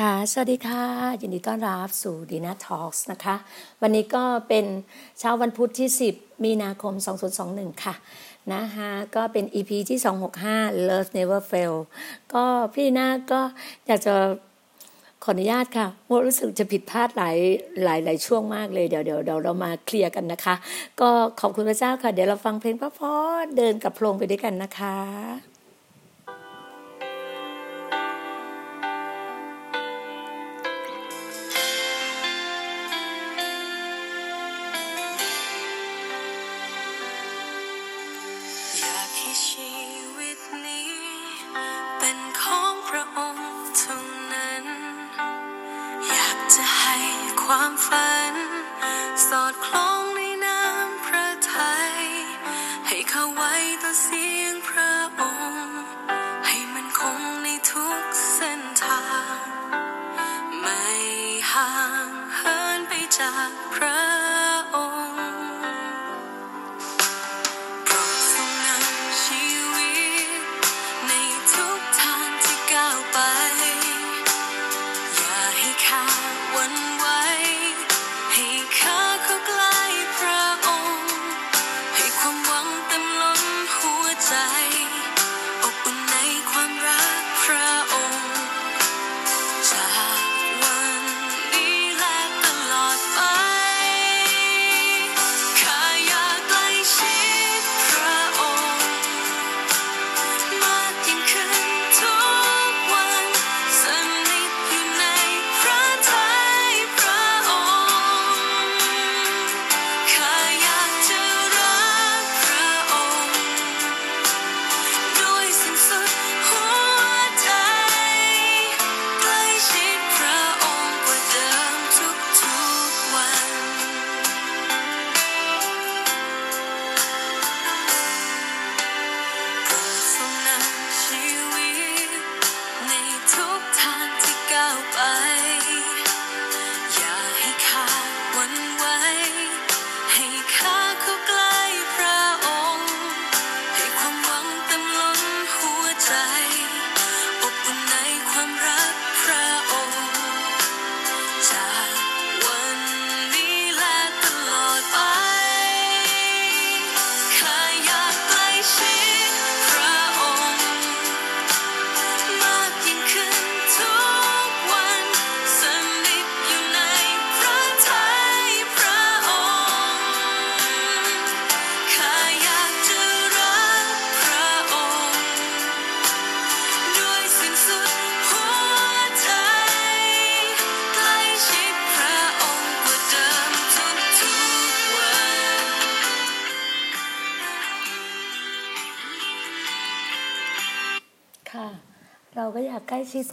ค่ะ สวัสดีค่ะ ยินดีต้อนรับสู่ดีน่าทอล์กนะคะ วันนี้ก็เป็นเช้าวันพุธที่ 10 มีนาคม 2021 ค่ะนะคะก็เป็น EP ที่ 265 Love Never Fail ก็พี่นาก็อยากจะขออนุญาตค่ะว่ารู้สึกจะผิดพลาดหลายหลายหลายช่วงมากเลยเดี๋ยวเดี๋ยวเดี๋ยวเรามาเคลียร์กันนะคะ ก็ขอบคุณพระเจ้าค่ะ เดี๋ยวเราฟังเพลงพราะๆเดินกับโพลงไปด้วยกันนะคะ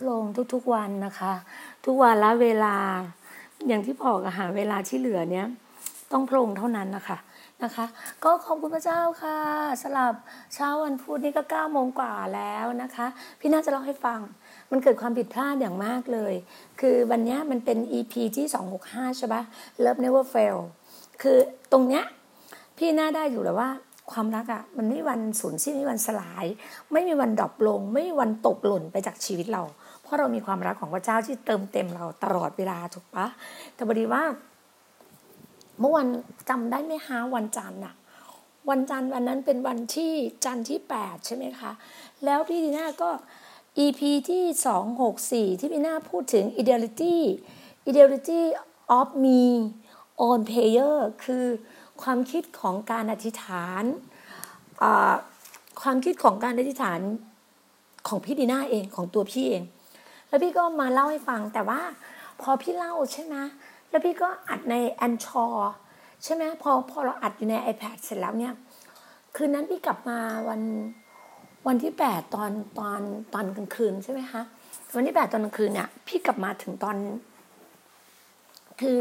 ลงทุกๆวันนะคะ ทุกวันละเวลา อย่างที่บอกอะหาเวลาที่เหลือเนี้ยต้องพรงเท่านั้นนะคะนะคะ ก็ขอบคุณพระเจ้าค่ะสลับเช้าวันพุธนี่ก็เก้าโมงกว่าแล้วนะคะ พี่น่าจะเล่าให้ฟังมันเกิดความผิดพลาดอย่างมากเลย คือวันนี้มันเป็น EP ที่ 265 ใช่ปะ Love Never Fail คือตรงเนี้ยพี่น่าได้อยู่แล้วว่าความรักอะ่ะมันไม่มีวันสูญสิ้นไม่มีวันสลาย ไม่มีวันดรอปลง ไม่มีวันตกหล่นไปจากชีวิตเรา ราะเรามีความรักของพระเจ้าที่เติมเต็มเราตลอดเวลาถูกปะแต่บดีว่า เมื่อวันจำได้ไหมฮะวันจันทร์อะวันจันทร์วันนั้นเป็นวันที่จันทร์ที่แปดใช่ไหมคะ แล้วพี่ดีน่าก็ EP ที่สองหกสี่ที่พี่น่าพูดถึง ideality ideality of me on player คือความคิดของการอธิษฐานความคิดของการอธิษฐานของพี่ดีน่าเองของตัวพี่เอง แล้วพี่ก็มาเล่าให้ฟังแต่ว่า พอพี่เล่าใช่ไหมแล้วพี่ก็อัดในแอนชอใช่ไหมพอพอเราอัดอยู่ใน iPad เสร็จแล้วเนี่ย คืนนั้นพี่กลับมาวันวันที่แปดตอนตอนตอนกลางคืนใช่ไหมคะวันที่แปดตอนกลางคืนเนี่ยพี่กลับมาถึงตอน คือ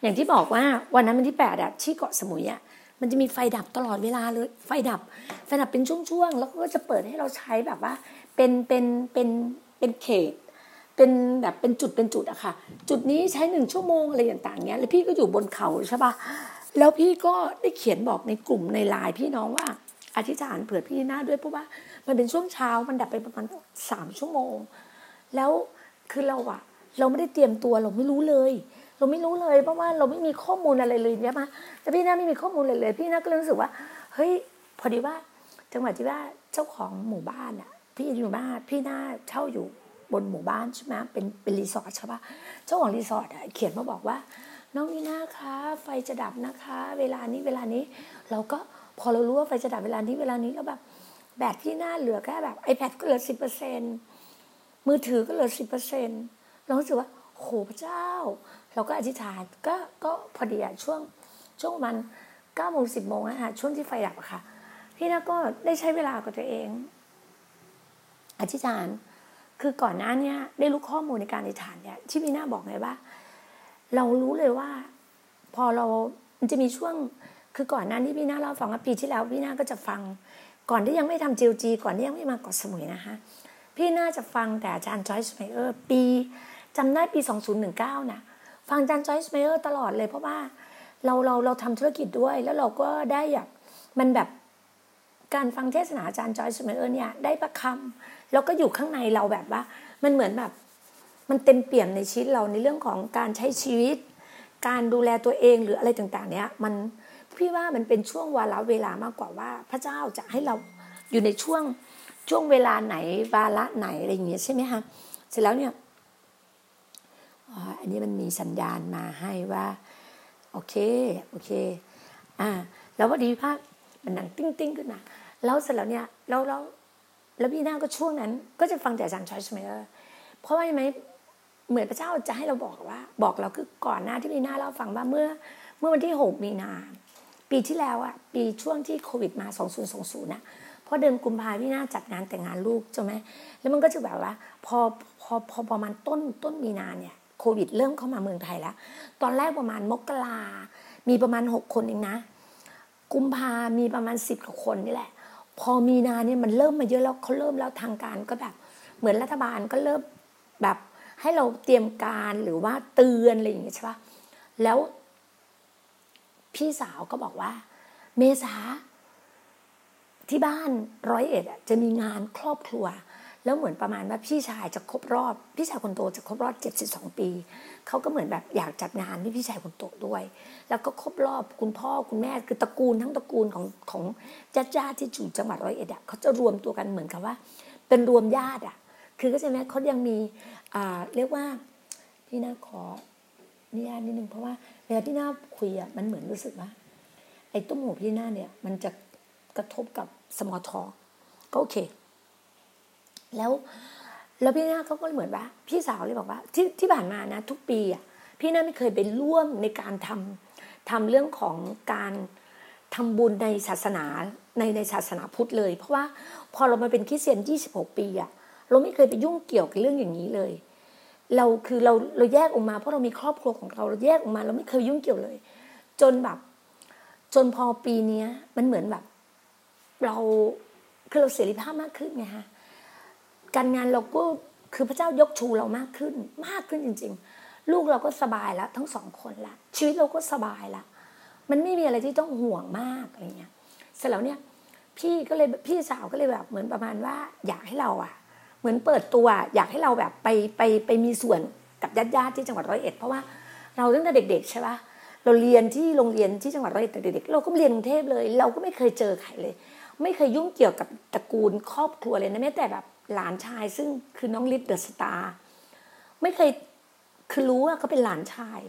อย่างที่บอกว่าวันนั้นวันที่แปดอะที่เกาะสมุยอะมันจะมีไฟดับตลอดเวลาเลย ไฟดับไฟดับเป็นช่วงๆ แล้วก็จะเปิดให้เราใช้แบบว่า เป็นเป็นเป็นเป็นเขต เป็นแบบเป็นจุดเป็นจุดอะค่ะ จุดนี้ใช้หนึ่งชั่วโมงอะไรต่างๆเนี้ยแล้วพี่ก็อยู่บนเขาใช่ปะแล้วพี่ก็ได้เขียนบอกในกลุ่มในไลน์พี่น้องว่าอธิษฐานเผื่อพี่หน้าด้วยเพราะว่ามันเป็นช่วงเช้ามันดับไปประมาณสามชั่วโมง แล้วคือเราอะเราไม่ได้เตรียมตัวเราไม่รู้เลย เราไม่รู้เลยเพราะว่าเราไม่มีข้อมูลอะไรเลยเนี่ยมาแต่พี่นาไม่มีข้อมูลเลยเลย พี่นาก็เลยรู้สึกว่าเฮ้ยพอดีว่า จังหวะที่ว่าเจ้าของหมู่บ้านอะพี่อยู่บ้านพี่นาเช่าอยู่ บนหมู่บ้านใช่ไหมเป็นเป็นรีสอร์ทใช่ปะเจ้าของรีสอร์ทอะเขียนมาบอกว่า น้องนีน่าคะไฟจะดับนะคะ เวลานี้เวลานี้ เราก็พอเรารู้ว่าไฟจะดับเวลานี้เวลานี้ก็แบบแบตพี่หน้าเหลือแค่แบบ iPad ก็เหลือสิบเปอร์เซ็นมือถือก็เหลือสิบเปอร์เซ็นเรารู้สึกว่าโหพระเจ้า เราก็อธิษฐานก็ก็พอดีอะช่วงช่วงมันเก้าโมงสิบโมงอะค่ะช่วงที่ไฟดับอะค่ะพี่น้าก็ได้ใช้เวลากับตัวเอง อธิษฐาน คือก่อนหน้านี้ได้รู้ข้อมูลในการอธิษฐานเนี่ยที่พี่น้าบอกไงว่า เรารู้เลยว่า พอเรามันจะมีช่วง คือก่อนหน้านี้พี่น้าเล่าฟังว่าปีที่แล้วพี่น้าก็จะฟัง ก่อนที่ยังไม่ทำจีจีก่อนที่ยังไม่มาเกาะสมุยนะคะ พี่น่าจะฟังแต่อาจารย์ Joyce Meyer ปีจำได้ปี 2019นะฟังอาจารย์ Joyce Meyer ตลอดเลยเพราะว่าเราเราเราทำธุรกิจด้วย แล้วเราก็ได้อยากมันแบบ การฟังเทศนาอาจารย์ Joyce Meyer เนี่ยได้พระคำแล้วก็อยู่ข้างในเราแบบว่า มันเหมือนแบบ มันเต็มเปี่ยมในชีวิตเราในเรื่องของการใช้ชีวิต การดูแลตัวเองหรืออะไรต่างๆ เนี่ยมันพี่ว่ามันเป็นช่วงวาระเวลามากกว่าว่า พระเจ้าจะให้เราอยู่ในช่วงช่วงเวลาไหนวาระไหนอะไรอย่างเงี้ยใช่ไหมคะเสร็จแล้วเนี่ยอันนี้มันมีสัญญาณมาให้ว่า โอเค โอเค อ่า แล้วพอดีภาพมันดังติ้งติ้งขึ้นมา แล้วเสร็จแล้วเนี่ยเราเราแล้วพี่น้าก็ช่วงนั้น ก็จะฟังแต่อาจารย์ Joyce Meyerเพราะว่าไหมเหมือนพระเจ้าจะให้เราบอกว่า บอกเราคือก่อนหน้าที่พี่หน้าเราฟังว่าเมื่อ เมื่อวันที่หกมีนา ปีที่แล้วอะปีช่วงที่โควิดมา 2020นะพอเดือนกุมภาพี่นาจัดงานแต่งงานลูกใช่ไหมแล้วมันก็จะแบบว่า พอพอพอประมาณต้นต้นมีนาเนี่ยโควิดเริ่มเข้ามาเมืองไทยแล้ว ตอนแรกประมาณมกรามีประมาณหกคนเองนะ กุมภามีประมาณสิบกว่าคนนี่แหละ พอมีนาเนี่ยมันเริ่มมาเยอะแล้วเขาเริ่มแล้วทางการก็แบบ เหมือนรัฐบาลก็เริ่มแบบให้เราเตรียมการหรือว่าเตือนอะไรอย่างเงี้ยใช่ปะแล้วพี่สาวก็บอกว่า เมษาที่บ้านร้อยเอ็ดจะมีงานครอบครัว แล้วเหมือนประมาณว่าพี่ชายจะครบรอบ พี่ชายคนโตจะครบรอบเจ็ดสิบสองปี เขาก็เหมือนแบบอยากจัดงานที่พี่ชายคนโตด้วย แล้วก็ครบรอบคุณพ่อคุณแม่คือตระกูลทั้งตระกูลของของญาติญาติที่อยู่จังหวัดร้อยเอ็ดเขาจะรวมตัวกันเหมือนกับว่า เป็นรวมญาติอะ คือก็ใช่ไหมเขายังมีอ่าเรียกว่าพี่น่าขอนิยานิดนึงเพราะว่าเวลาพี่น้าคุยอะมันเหมือนรู้สึกว่าไอ้ตุ้มหูพี่น้าเนี่ยมันจะกระทบกับสมอทอก็โอเค แล้วแล้วพี่น้าเขาก็เหมือนว่า พี่สาวเลยบอกว่า ที่ที่ผ่านมานะทุกปีอะพี่น้าไม่เคยไปร่วมในการทำทำเรื่องของการทำบุญในศาสนาในในศาสนาพุทธเลย เพราะว่าพอเรามาเป็นคริสเตียน 26 ปีอะเราไม่เคยไปยุ่งเกี่ยวกับเรื่องอย่างนี้เลย เราคือเราเราแยกออกมาเพราะเรามีครอบครัวของเราเราแยกออกมา เราไม่เคยยุ่งเกี่ยวเลย จนแบบ จนพอปีเนี้ยมันเหมือนแบบ เราคือเราเสรีภาพมากขึ้นไงฮะ การงานเราก็คือพระเจ้ายกชูเรามากขึ้น มากขึ้นจริง ๆ ลูกเราก็สบายแล้วทั้งสองคนละชีวิตเราก็สบายละมันไม่มีอะไรที่ต้องห่วงมากอะไรเงี้ยเสร็จแล้วเนี่ยพี่ก็เลยพี่สาวก็เลยแบบเหมือนประมาณว่า อยากให้เราอะมือนเปิดตัวอยากให้เราแบบไปไปไปมีส่วนกับญาติญาติที่จังหวัดร้อยเอ็ดเพราะว่าเราตั้งแต่เด็ก ๆ ใช่ปะเราเรียนที่โรงเรียนที่จังหวัดร้อยเอ็ดแต่เด็กๆเราก็เรียนกรุงเทพเลย เราก็ไม่เคยเจอใครเลย ไม่เคยยุ่งเกี่ยวกับตระกูลครอบครัวเลยนะแม้แต่แบบ หลานชาย ซึ่งคือน้องลิฟเดอะสตาร์ไม่เคยคือรู้ว่าเขาเป็นหลานชาย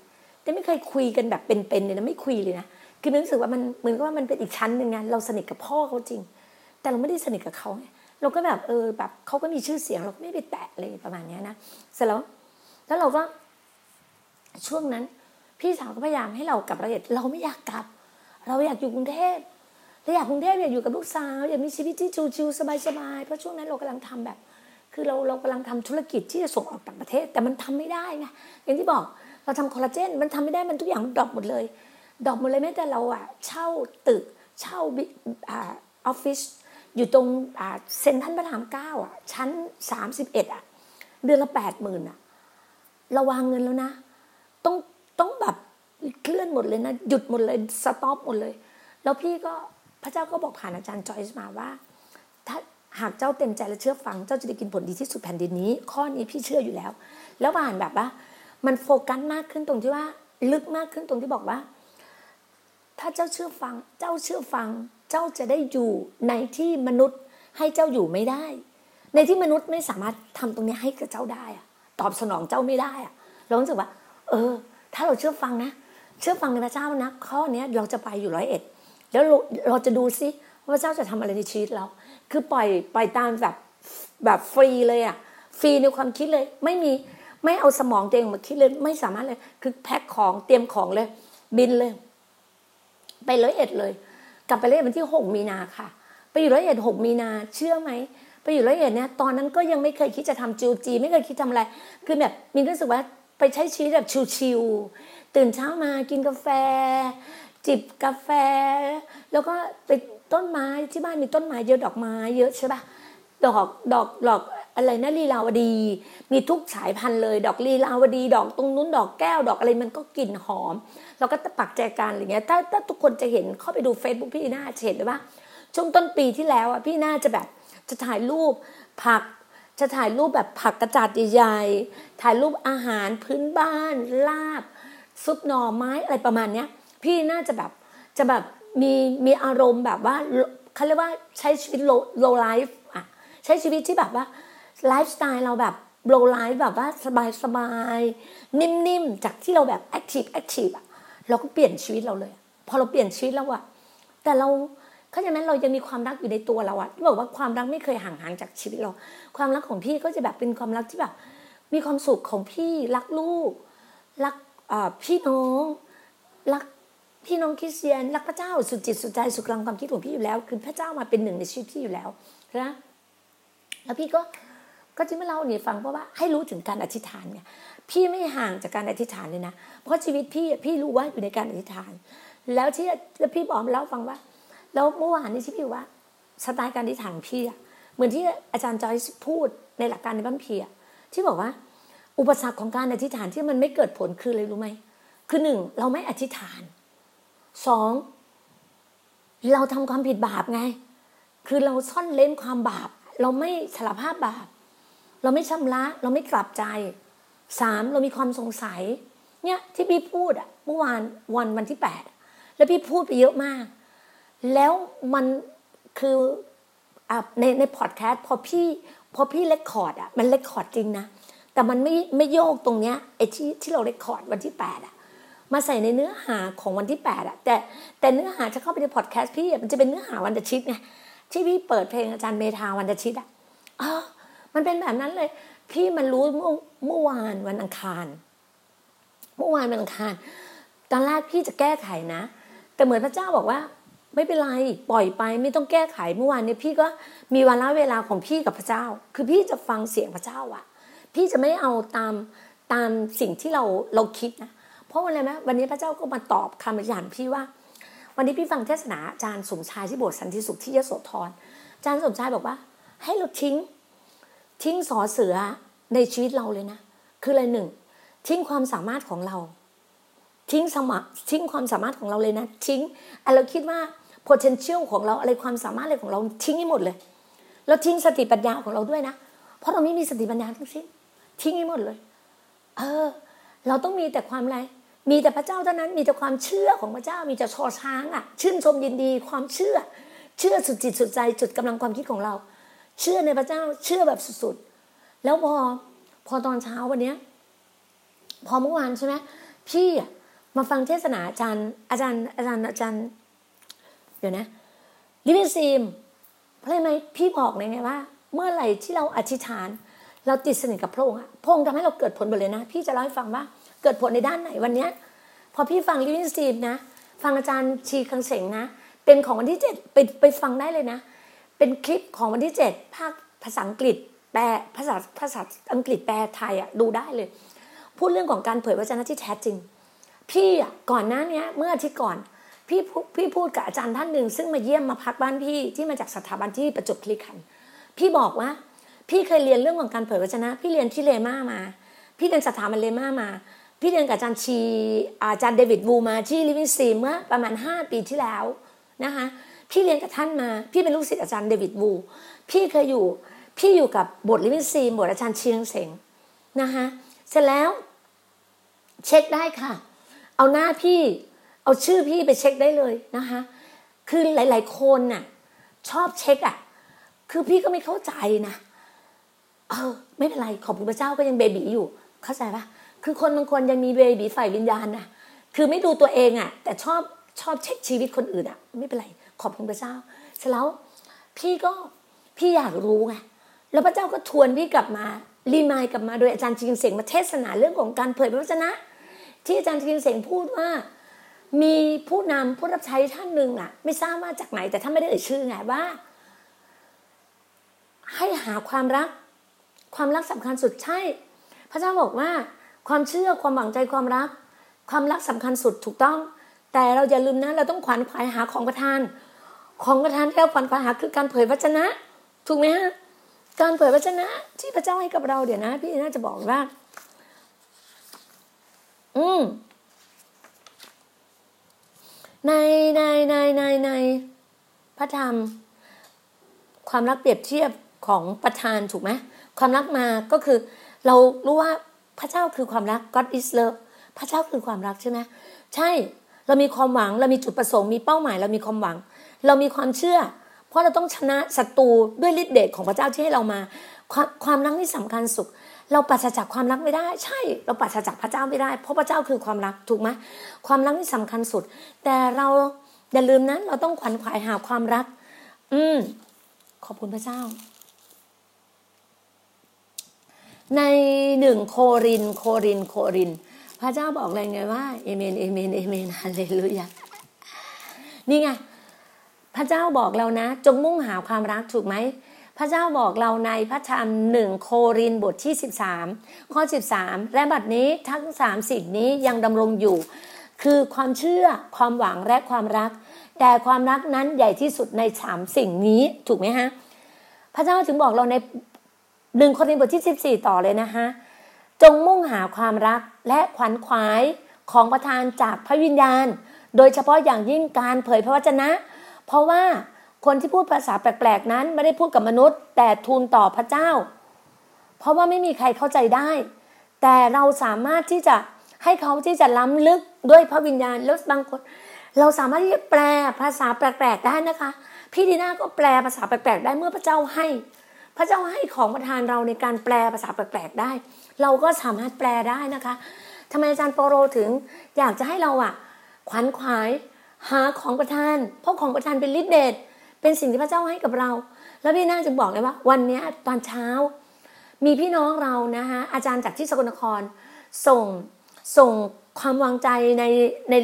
แต่ไม่เคยคุยกันแบบเป็นๆเลยนะไม่คุยเลยนะคือรู้สึกว่ามันเหมือนกับว่ามันเป็นอีกชั้นหนึ่งไงเราสนิทกับพ่อเขาจริง แต่เราไม่ได้สนิทกับเขาไงเราก็แบบเออแบบเขาก็มีชื่อเสียงเราไม่ไปแตะเลยประมาณนี้นะเสร็จแล้วแล้วเราก็ช่วงนั้น พี่สาวก็พยายามให้เรากลับละเอียดเราไม่อยากกลับ เราอยากอยู่กรุงเทพ ราอยากกรุงเทพอยากอยู่กับลูกสาวอยากมีชีวิตที่ชิวๆสบายๆเพราะช่วงนั้นเรากำลังทำแบบ คือเราเรากำลังทำธุรกิจที่จะส่งออกต่างประเทศ แต่มันทำไม่ได้ไงอย่างที่บอกเราทำคอลลาเจนมันทำไม่ได้มันทุกอย่าง dropหมดเลย dropหมดเลยแม้แต่เราอะเช่าตึกเช่าออฟฟิศอยู่ตรงเซ็นทรัลพระรามเก้าอะชั้นสามสิบเอ็ดอะเดือนละแปดหมื่นอะเราวางเงินแล้วนะ ต้องต้องแบบเคลื่อนหมดเลยนะ หยุดหมดเลยสต็อปหมดเลย แล้วพี่ก็ พระเจ้าก็บอกผ่านอาจารย์จอยส์มาว่าถ้าหากเจ้าเต็มใจและเชื่อฟังเจ้าจะได้กินผลดีที่สุดแผ่นดินนี้ ข้อนี้พี่เชื่ออยู่แล้ว แล้วอ่านแบบว่า มันโฟกัสมากขึ้นตรงที่ว่า ลึกมากขึ้นตรงที่บอกว่า ถ้าเจ้าเชื่อฟัง เจ้าเชื่อฟัง เจ้าจะได้อยู่ในที่มนุษย์ให้เจ้าอยู่ไม่ได้ ในที่มนุษย์ไม่สามารถทำตรงนี้ให้กับเจ้าได้อะตอบสนองเจ้าไม่ได้อะเรารู้สึกว่า เออ ถ้าเราเชื่อฟังนะ เชื่อฟังในพระเจ้านะ ข้อนี้เราจะไปอยู่ร้อยเอ็ด แล้วเราจะดูซิว่าพระเจ้าจะทำอะไรในชีวิตเรา คือปล่อยปล่อยตามแบบแบบฟรีเลยอะฟรีในความคิดเลย ไม่มีไม่เอาสมองตัวเองมาคิดเลยไม่สามารถเลย คือแพ็คของเตรียมของเลย บินเลย ไปร้อยเอ็ดเลย กลับไปเลยวันที่หกมีนาค่ะ ไปอยู่ร้อยเอ็ดหกมีนาเชื่อไหมไปอยู่ร้อยเอ็ดเนี่ยตอนนั้นก็ยังไม่เคยคิดจะทำจิวจี ไม่เคยคิดทำอะไร คือแบบมีรู้สึกว่าไปใช้ชีวิตแบบชิวๆตื่นเช้ามากินกาแฟ จิบกาแฟ แล้วก็ไปต้นไม้ที่บ้านมีต้นไม้เยอะดอกไม้เยอะใช่ปะดอกดอกดอกอะไรนะลีลาวดี มีทุกสายพันธุ์เลย ดอกลีลาวดี ดอกตรงนู้นดอกแก้ว ดอกอะไรมันก็กลิ่นหอมเราก็ประทับใจกันอะไรเงี้ยถ้าถ้าทุกคนจะเห็นเข้าไปดู Facebook พี่น่าเห็นเลยว่าช่วงต้นปีที่แล้วอะพี่น่าจะแบบจะถ่ายรูปผักจะถ่ายรูปแบบผักกระจาดใหญ่ๆถ่ายรูปอาหารพื้นบ้านลาบ ซุปหน่อไม้อะไรประมาณเนี้ย พี่น่าจะแบบจะแบบมีมีอารมณ์แบบว่าเขาเรียกว่าใช้ชีวิต slow life อะใช้ชีวิตที่แบบว่าไลฟ์สไตล์เราแบบ slow life แบบว่าสบายสบายนิ่มๆ จากที่เราแบบ active active อะเราก็เปลี่ยนชีวิตเราเลย พอเราเปลี่ยนชีวิตแล้วอะแต่เราเข้าใจไหมเรายังมีความรักอยู่ในตัวเราอะที่บอกว่าความรักไม่เคยห่างหายจากชีวิตเรา ความรักของพี่ก็จะแบบเป็นความรักที่แบบ มีความสุขของพี่รักลูก รักพี่น้อง รัก พี่น้องคริสเตียนรักพระเจ้าสุดจิตสุดใจสุดกลางความคิดของพี่อยู่แล้ว คือพระเจ้ามาเป็นหนึ่งในชีวิตพี่อยู่แล้วนะแล้วพี่ก็ก็จะมาเล่าเนี่ยฟังเพราะว่าให้รู้ถึงการอธิษฐานเนี่ยพี่ไม่ห่างจากการอธิษฐานเลยนะ เพราะชีวิตพี่พี่รู้ว่าอยู่ในการอธิษฐาน แล้วที่แล้วพี่บอกมาเล่าฟังว่า แล้วเมื่อวานนี้ที่พี่ว่าสไตล์การอธิษฐานพี่อะเหมือนที่อาจารย์จอยพูดในหลักการในบ้านพี่อะที่บอกว่า อุปสรรคของการอธิษฐานที่มันไม่เกิดผลคืออะไรรู้ไหมคือหนึ่งเราไม่อธิษฐาน สองเราทำความผิดบาปไง คือเราซ่อนเล้นความบาป เราไม่สารภาพบาป เราไม่ชำระ เราไม่กลับใจสามเรามีความสงสัย เนี่ยที่พี่พูดอะเมื่อวานวันวันที่แปดแล้วพี่พูดไปเยอะมาก แล้วมันคือในในพอดแคสต์พอพี่พอพี่ record อะมัน record จริงนะ แต่มันไม่ไม่โยกตรงเนี้ยไอ้ที่ที่เรา record วันที่แปดอะ มาใส่ในเนื้อหาของวันที่แปดอะแต่แต่เนื้อหาจะเข้าไปในพอดแคสต์พี่มันจะเป็นเนื้อหาวันเดชิตไงที่พี่เปิดเพลงอาจารย์เมธาวันเดชิตอะอ๋อมันเป็นแบบนั้นเลย พี่มันรู้เมื่อเมื่อวานวันอังคาร เมื่อวานวันอังคาร ตอนแรกพี่จะแก้ไขนะ แต่เหมือนพระเจ้าบอกว่า ไม่เป็นไรปล่อยไปไม่ต้องแก้ไขเมื่อวานเนี้พี่ก็มีวันละเวลาของพี่กับพระเจ้า คือพี่จะฟังเสียงพระเจ้าอะพี่จะไม่เอาตามตามสิ่งที่เราเราคิดนะ เพราะอะไรไหมวันนี้พระเจ้าก็มาตอบคำอธิษฐานพี่ว่า วันนี้พี่ฟังเทศนาอาจารย์สมชายที่โบสถ์สันติสุขที่ยโสธรอาจารย์สมชายบอกว่า ให้เราทิ้ง ทิ้งสอเสือในชีวิตเราเลยนะ คืออะไรหนึ่ง ทิ้งความสามารถของเรา ทิ้งสมทิ้งความสามารถของเราเลยนะ ทิ้งเราคิดว่า potential ของเราอะไรความสามารถอะไรของเราทิ้งให้หมดเลยแล้วทิ้งสติปัญญาของเราด้วยนะ เพราะเราไม่มีสติปัญญาทั้งสิ้น ทิ้งให้หมดเลย เออ เราต้องมีแต่ความอะไร มีแต่พระเจ้าเท่านั้นมีแต่ความเชื่อของพระเจ้ามีแต่ชอช้างอะ ชื่นชมยินดีความเชื่อ เชื่อสุดจิตสุดใจจุดกำลังความคิดของเรา เชื่อในพระเจ้าเชื่อแบบสุดๆ แล้วพอพอตอนเช้าวันเนี้ยพอเมื่อวานใช่ไหมพี่อะมาฟังเทศนาอาจารย์อาจารย์อาจารย์อาจารย์เดี๋ยวนะลิวิซีมเพราะอะไรพี่บอกเลยไงว่า เมื่อไหร่ที่เราอธิษฐาน เราติดสนิทกับพระองค์พระองค์ทำให้เราเกิดผลหมดเลยนะ พี่จะเล่าให้ฟังว่า เกิดผลในด้านไหนวันเนี้ยพอพี่ฟังลิวิซีมนะ ฟังอาจารย์ชีคังเสงนะ เป็นของวันที่เจ็ดไปไปฟังได้เลยนะ เป็นคลิปของวันที่เจ็ดภาคภาษาอังกฤษแปลภาษาภาษาอังกฤษแปลไทยอะดูได้เลย พูดเรื่องของการเผยพระชนะที่แท้จริง พี่อะก่อนหน้านี้เมื่ออาทิตย์ก่อนพี่พี่พูดกับอาจารย์ท่านหนึ่งซึ่งมาเยี่ยมมาพักบ้านพี่ที่มาจากสถาบันที่ประจบคลิคันพี่บอกว่า พี่เคยเรียนเรื่องของการเผยวจนะ พี่เรียนที่เลม่ามา พี่เรียนสถาบันเลม่ามา พี่เรียนกับอาจารย์ชีอาจารย์เดวิดวูมาที่ลิวิงซีเมื่อประมาณ 5 ปีที่แล้วนะคะพี่เรียนกับท่านมาพี่เป็นลูกศิษย์อาจารย์เดวิดวูพี่เคยอยู่พี่อยู่กับบทลิมิซีบทอาจารย์ชีงเสงนะคะเสร็จแล้วเช็คได้ค่ะ เอาหน้าพี่เอาชื่อพี่ไปเช็คได้เลยนะคะคือหลาย ๆ คนน่ะชอบเช็คอะคือพี่ก็ไม่เข้าใจนะเออไม่เป็นไรขอบคุณพระเจ้าก็ยังเบบีอยู่ เข้าใจปะ คือคนบางคนยังมีเบบีฝ่ายวิญญาณนะคือไม่ดูตัวเองอะ แต่ชอบชอบเช็คชีวิตคนอื่นอะ ไม่เป็นไร ขอบคุณพระเจ้าเสร็จแล้วพี่ก็พี่อยากรู้ไงแล้วพระเจ้าก็ทวนพี่กลับมารีมายกลับมาโดยอาจารย์จิงเสงมาเทศนาเรื่องของการเผยพระวจนะ ที่อาจารย์จิงเสงพูดว่า มีผู้นำผู้รับใช้ท่านหนึ่งอะ ไม่ทราบว่าจากไหนแต่ท่านไม่ได้เอ่ยชื่อไงว่า ให้หาความรัก ความรักสำคัญสุดใช่ พระเจ้าบอกว่า ความเชื่อความหวังใจความรัก ความรักสำคัญสุดถูกต้อง แต่เราอย่าลืมนะเราต้องขวัญขวายหาของประทาน ของประทานที่เราขวัญขวายหาคือการเผยพระชนะ ถูกไหมฮะการเผยพระชนะ ที่พระเจ้าให้กับเราเดี๋ยวนะ พี่น่าจะบอกว่า อืมในในในในในพระธรรม ความรักเปรียบเทียบของประธานถูกไหมความรักมาก็คือเรารู้ว่า พระเจ้าคือความรัก God is love พระเจ้าคือความรักใช่ไหมใช่เรามีความหวังเรามีจุดประสงค์มีเป้าหมายเรามีความหวัง เรามีความเชื่อ เพราะเราต้องชนะศัตรูด้วยฤทธิ์เดชของพระเจ้าที่ให้เรามาความความรักนี่สำคัญสุดเราปราศจากความรักไม่ได้ ใช่เราปราศจากพระเจ้าไม่ได้ เพราะพระเจ้าคือความรักถูกไหมความรักนี่สำคัญสุด แต่เราอย่าลืมนะเราต้องขวัญขวายหาความรัก อืมขอบคุณพระเจ้า ในหนึ่งโคริน โคริน โคริน พระเจ้าบอกอะไรไงว่าเอเมน เอเมน เอเมนฮาเลลูยา นี่ไง พระเจ้าบอกเรานะ จงมุ่งหาความรักถูกไหม พระเจ้าบอกเราในพระธรรมหนึ่งโครินบทที่ 13 ข้อ 13 และบัดนี้ทั้งสามสิ่งนี้ยังดำรงอยู่ คือความเชื่อ ความหวัง และความรัก แต่ความรักนั้นใหญ่ที่สุดในสามสิ่งนี้ ถูกไหมฮะพระเจ้าถึงบอกเราใน หนึ่งโครินบทที่ 14 ต่อเลยนะคะจงมุ่งหาความรักและขวัญขวายของประทานจากพระวิญญาณ โดยเฉพาะอย่างยิ่งการเผยพระวจนะ เพราะว่าคนที่พูดภาษาแปลกๆนั้นไม่ได้พูดกับมนุษย์ แต่ทูลต่อพระเจ้า เพราะว่าไม่มีใครเข้าใจได้ แต่เราสามารถที่จะให้เขาที่จะล้ำลึกด้วยพระวิญญาณแล้วบางคน เราสามารถที่จะแปลภาษาแปลกๆได้นะคะ พี่ดีน่าก็แปลภาษาแปลกๆได้เมื่อพระเจ้าให้ พระเจ้าให้ของประทานเราในการแปลภาษาแปลกๆได้ เราก็สามารถแปลได้นะคะทำไมอาจารย์ปโรถึง อยากจะให้เราอะขวัญขวายหาของประทาน เพราะของประทานเป็นฤทธิ์เดชเป็นสิ่งที่พระเจ้าให้กับเรา แล้วพี่น่าจะบอกเลยว่า วันนี้ตอนเช้า มีพี่น้องเรานะคะอาจารย์จากที่สกลนครส่งส่งความวางใจในใน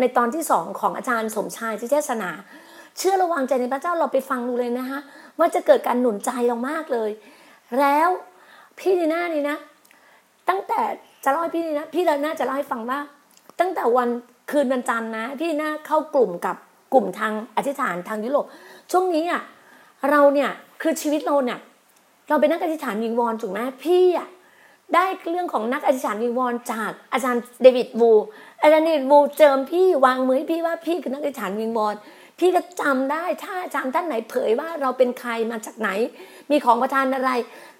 ในตอนที่สองของอาจารย์สมชายที่เทศนา เชื่อระวังใจในพระเจ้าเราไปฟังดูเลยนะคะ ว่าจะเกิดการหนุนใจเรามากเลย แล้วพี่ดีน่านี่นะ ตั้งแต่จะเล่าให้พี่ดีนะพี่ดีน่าจะเล่าให้ฟังว่า ตั้งแต่วันคืนวันจันทร์นะ พี่ดีน่าเข้ากลุ่มกับกลุ่มทางอธิษฐานทางยุโรปช่วงนี้อะเราเนี่ยคือชีวิตเราเนี่ยเราเป็นนักอธิษฐานวิงวอนถูกไหมพี่อะได้เรื่องของนักอธิษฐานวิงวอนจากอาจารย์เดวิดวูอาจารย์เดวิดวูเจิมพี่วางมือให้พี่ว่าพี่คือนักอธิษฐานวิงวอน พี่ก็จำได้ถ้าอาจารย์ท่านไหนเผยว่าเราเป็นใครมาจากไหน มีของประทานอะไร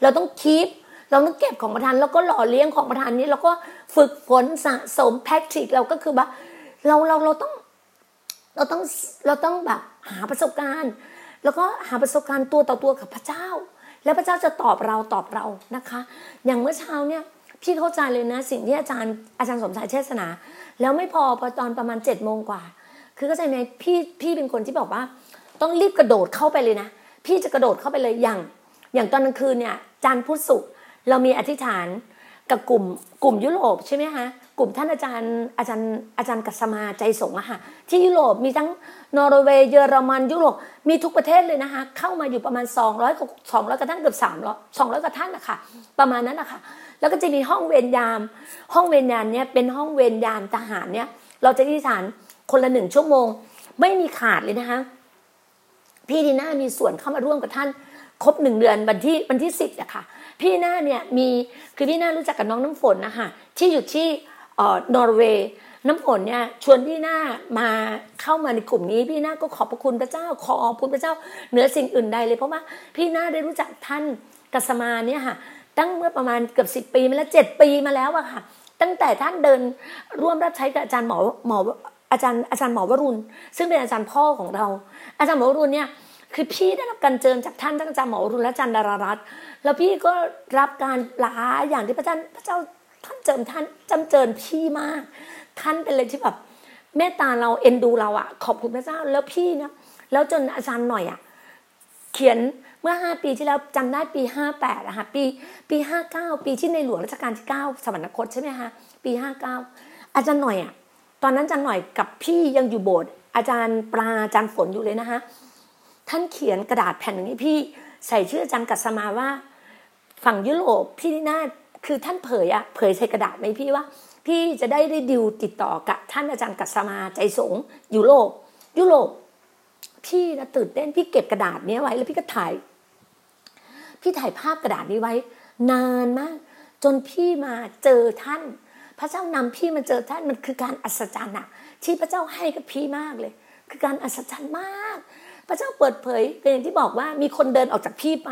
เราต้องคีปเราต้องเก็บของประทานแล้วก็หล่อเลี้ยงของประทานนี้แล้วก็ฝึกฝนสะสมแพทริกเราก็คือว่าเราเราเราต้อง เราต้องเราต้องแบบหาประสบการณ์ แล้วก็หาประสบการณ์ตัวต่อตัวกับพระเจ้า แล้วพระเจ้าจะตอบเราตอบเรานะคะ อย่างเมื่อเช้าเนี่ยพี่เข้าใจเลยนะสิ่งที่อาจารย์อาจารย์สมชายเทศนา แล้วไม่พอพอตอนประมาณเจ็ดโมงกว่า คือเข้าใจไหมพี่พี่เป็นคนที่บอกว่า ต้องรีบกระโดดเข้าไปเลยนะ พี่จะกระโดดเข้าไปเลยอย่าง อย่างตอนกลางคืนเนี่ยจันพุทธศุกร์เรามีอธิษฐานกับกลุ่มกลุ่มยุโรปใช่ไหมคะกลุ่มท่านอาจารย์อาจารย์อาจารย์กัสมาใจสงฆ์อะค่ะที่ยุโรปมีทั้งนอร์เวย์เยอรมันยุโรปมีทุกประเทศเลยนะคะเข้ามาอยู่ประมาณ 200 200กว่าท่านเกือบ300 200กว่าท่านนะคะประมาณนั้นนะคะแล้วก็จะมีห้องเวรยาม ห้องเวรยามเนี่ยเป็นห้องเวรยามทหารเนี่ยเราจะที่ฐาน คนละหนึ่งชั่วโมง ไม่มีขาดเลยนะคะ พี่ดีน่ามีส่วนเข้ามาร่วมกับท่าน ครบหนึ่งเดือนวันที่วันที่สิบอะค่ะ พี่น่าเนี่ยมีคือพี่น่ารู้จักกับน้องน้ำฝนนะคะที่อยู่ที่นอร์เวย์น้ำฝนเนี่ยชวนพี่หน้ามาเข้ามาในกลุ่มนี้ พี่หน้าก็ขอบพระคุณพระเจ้าขอบคุณพระเจ้าเหนือสิ่งอื่นใดเลย เพราะว่าพี่หน้าได้รู้จักท่านกัสมาเนี่ยค่ะ ตั้งเมื่อประมาณเกือบสิบปีมาแล้วเจ็ดปีมาแล้วอะค่ะ ตั้งแต่ท่านเดินร่วมรับใช้กับอาจารย์หมอหมอ อาจารย์อาจารย์หมอวรุณ ซึ่งเป็นอาจารย์พ่อของเรา อาจารย์หมอวรุณเนี่ยคือพี่ได้รับการเจิมจากท่านทั้งอาจารย์หมอวรุณและอาจารย์ดารารัตน์แล้วพี่ก็รับการหลาอย่างที่พระเจ้าพระเจ้าท่านเจิมท่านจำเจิมพี่มาก ท่านเป็นเลยที่แบบเมตตาเราเอ็นดูเราอะขอบคุณพระเจ้าแล้วพี่นะแล้วจนอาจารย์หน่อยอะเขียนเมื่อห้าปีที่แล้วจำได้ปีห้าแปดอะค่ะปีปีห้าเก้าปีที่ในหลวงรัชกาลที่เก้าสวรรคตใช่ไหมคะปีห้าเก้าอาจารย์หน่อยอะ ตอนนั้นจารย์หน่อยกับพี่ยังอยู่โบสถ์อาจารย์ปลาอาจารย์ฝนอยู่เลยนะคะท่านเขียนกระดาษแผ่นนี้พี่ใส่ชื่ออาจารย์กัสมาว่า ฝั่งยุโรปพี่น่าคือท่านเผยอะเผยใส่กระดาษไหมพี่ว่า พี่จะได้ได้ดิวติดต่อกับท่านอาจารย์กัสมาใจสงยุโรปยุโรปพี่นะตื่นเต้นพี่เก็บกระดาษนี้ไว้แล้วพี่ก็ถ่าย พี่ถ่ายภาพกระดาษนี้ไว้ นานมาก จนพี่มาเจอท่าน พระเจ้านำพี่มาเจอท่านมันคือการอัศจรรย์อะที่พระเจ้าให้กับพี่มากเลย คือการอัศจรรย์มาก พระเจ้าเปิดเผยเป็นอย่างที่บอกว่ามีคนเดินออกจากพี่ไป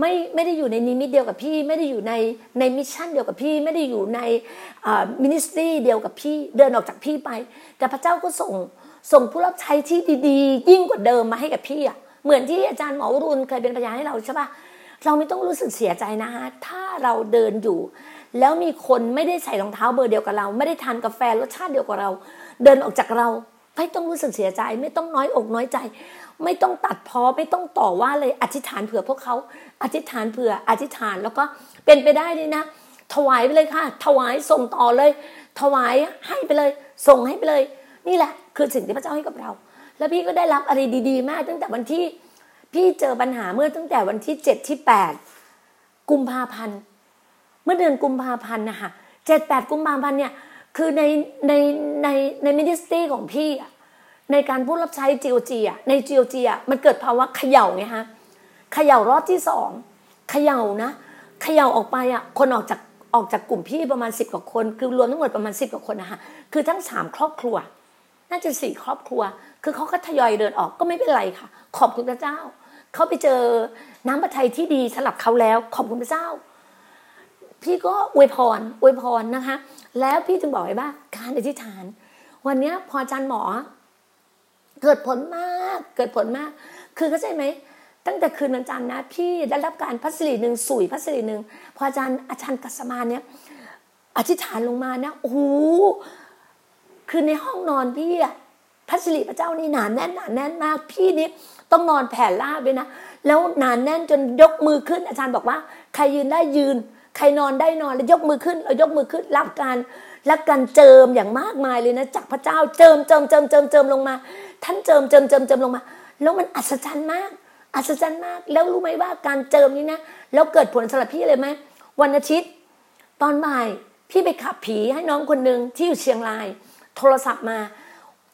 ไม่ไม่ได้อยู่ในนิมิตเดียวกับพี่ ไม่ได้อยู่ในใน mission เดียวกับพี่ ไม่ได้อยู่ใน ministry เดียวกับพี่เดินออกจากพี่ไป แต่พระเจ้าก็ส่งส่งผู้รับใช้ที่ดีๆ ยิ่งกว่าเดิมมาให้กับพี่อะเหมือนที่อาจารย์หมอรุณเคยเป็นพยานให้เราใช่ปะเราไม่ต้องรู้สึกเสียใจนะฮะถ้าเราเดินอยู่ แล้วมีคนไม่ได้ใส่รองเท้าเบอร์เดียวกับเรา ไม่ได้ทานกาแฟรสชาติเดียวกับเรา เดินออกจากเรา ไม่ต้องรู้สึกเสียใจ ไม่ต้องน้อยอกน้อยใจ ไม่ต้องตัดพ้อไม่ต้องต่อว่าเลยอธิษฐานเผื่อพวกเขาอธิษฐานเผื่ออธิษฐานแล้วก็เป็นไปได้เลยนะ ถวายไปเลยค่ะ ถวายส่งต่อเลย ถวายให้ไปเลย ส่งให้ไปเลย นี่แหละ คือสิ่งที่พระเจ้าให้กับเรา แล้วพี่ก็ได้รับอะไรดี ๆ มาก ตั้งแต่วันที่พี่เจอปัญหาเมื่อตั้งแต่วันที่เจ็ดที่แปดกุมภาพันธ์ มื่อเดือนกุมภาพันธ์นะคะเจ็ดแปดกุมภาพันธ์เนี่ยคือในในในในมินิสตรีของพี่อะในการพูดรับใช้จีโอจีอะในจีโอจีอะมันเกิดภาวะเขย่าไงฮะเขย่ารอบที่สองเขย่านะเขย่าออกไปอะคนออกจากออกจากกลุ่มพี่ประมาณสิบกว่าคน คือรวมทั้งหมดประมาณสิบกว่าคนนะคะคือทั้งสามครอบครัว น่าจะสี่ครอบครัว คือเขาก็ทยอยเดินออกก็ไม่เป็นไรค่ะ ขอบคุณพระเจ้า เขาไปเจอน้ำพระทัยที่ดีสำหรับเขาแล้ว ขอบคุณพระเจ้า พี่ก็อวยพรอวยพรนะคะ แล้วพี่จึงบอกไว้ว่าการอธิษฐาน วันนี้พออาจารย์หมอ เกิดผลมากเกิดผลมาก คือเข้าใจไหมตั้งแต่คืนวันจันทร์นะ พี่ได้รับการพัสดีหนึ่งสุยพัสดีหนึ่งพออาจารย์อาจารย์กัสมาเนี่ยอธิษฐานลงมานะโอ้โหคือในห้องนอนพี่อะพัสดีพระเจ้านี่หนานแน่นหนานแน่นมาก พี่นี่ต้องนอนแผ่ราบเลยนะ แล้วหนานแน่นจนยกมือขึ้น อาจารย์บอกว่า ใครยืนได้ยืน ใครนอนได้นอนแล้วยกมือขึ้นเรายกมือขึ้นรับการรับการเจิมอย่างมากมายเลยนะ จากพระเจ้าเจิมเจิมเจิมเจิมเจิมลงมา ท่านเจิมเจิมเจิมเจิมลงมา แล้วมันอัศจรรย์มาก อัศจรรย์มาก แล้วรู้ไหมว่าการเจิมนี้นะแล้วเกิดผลสำหรับพี่เลยไหมวันอาทิตย์ ตอนบ่ายพี่ไปขับผีให้น้องคนหนึ่งที่อยู่เชียงราย โทรศัพท์มา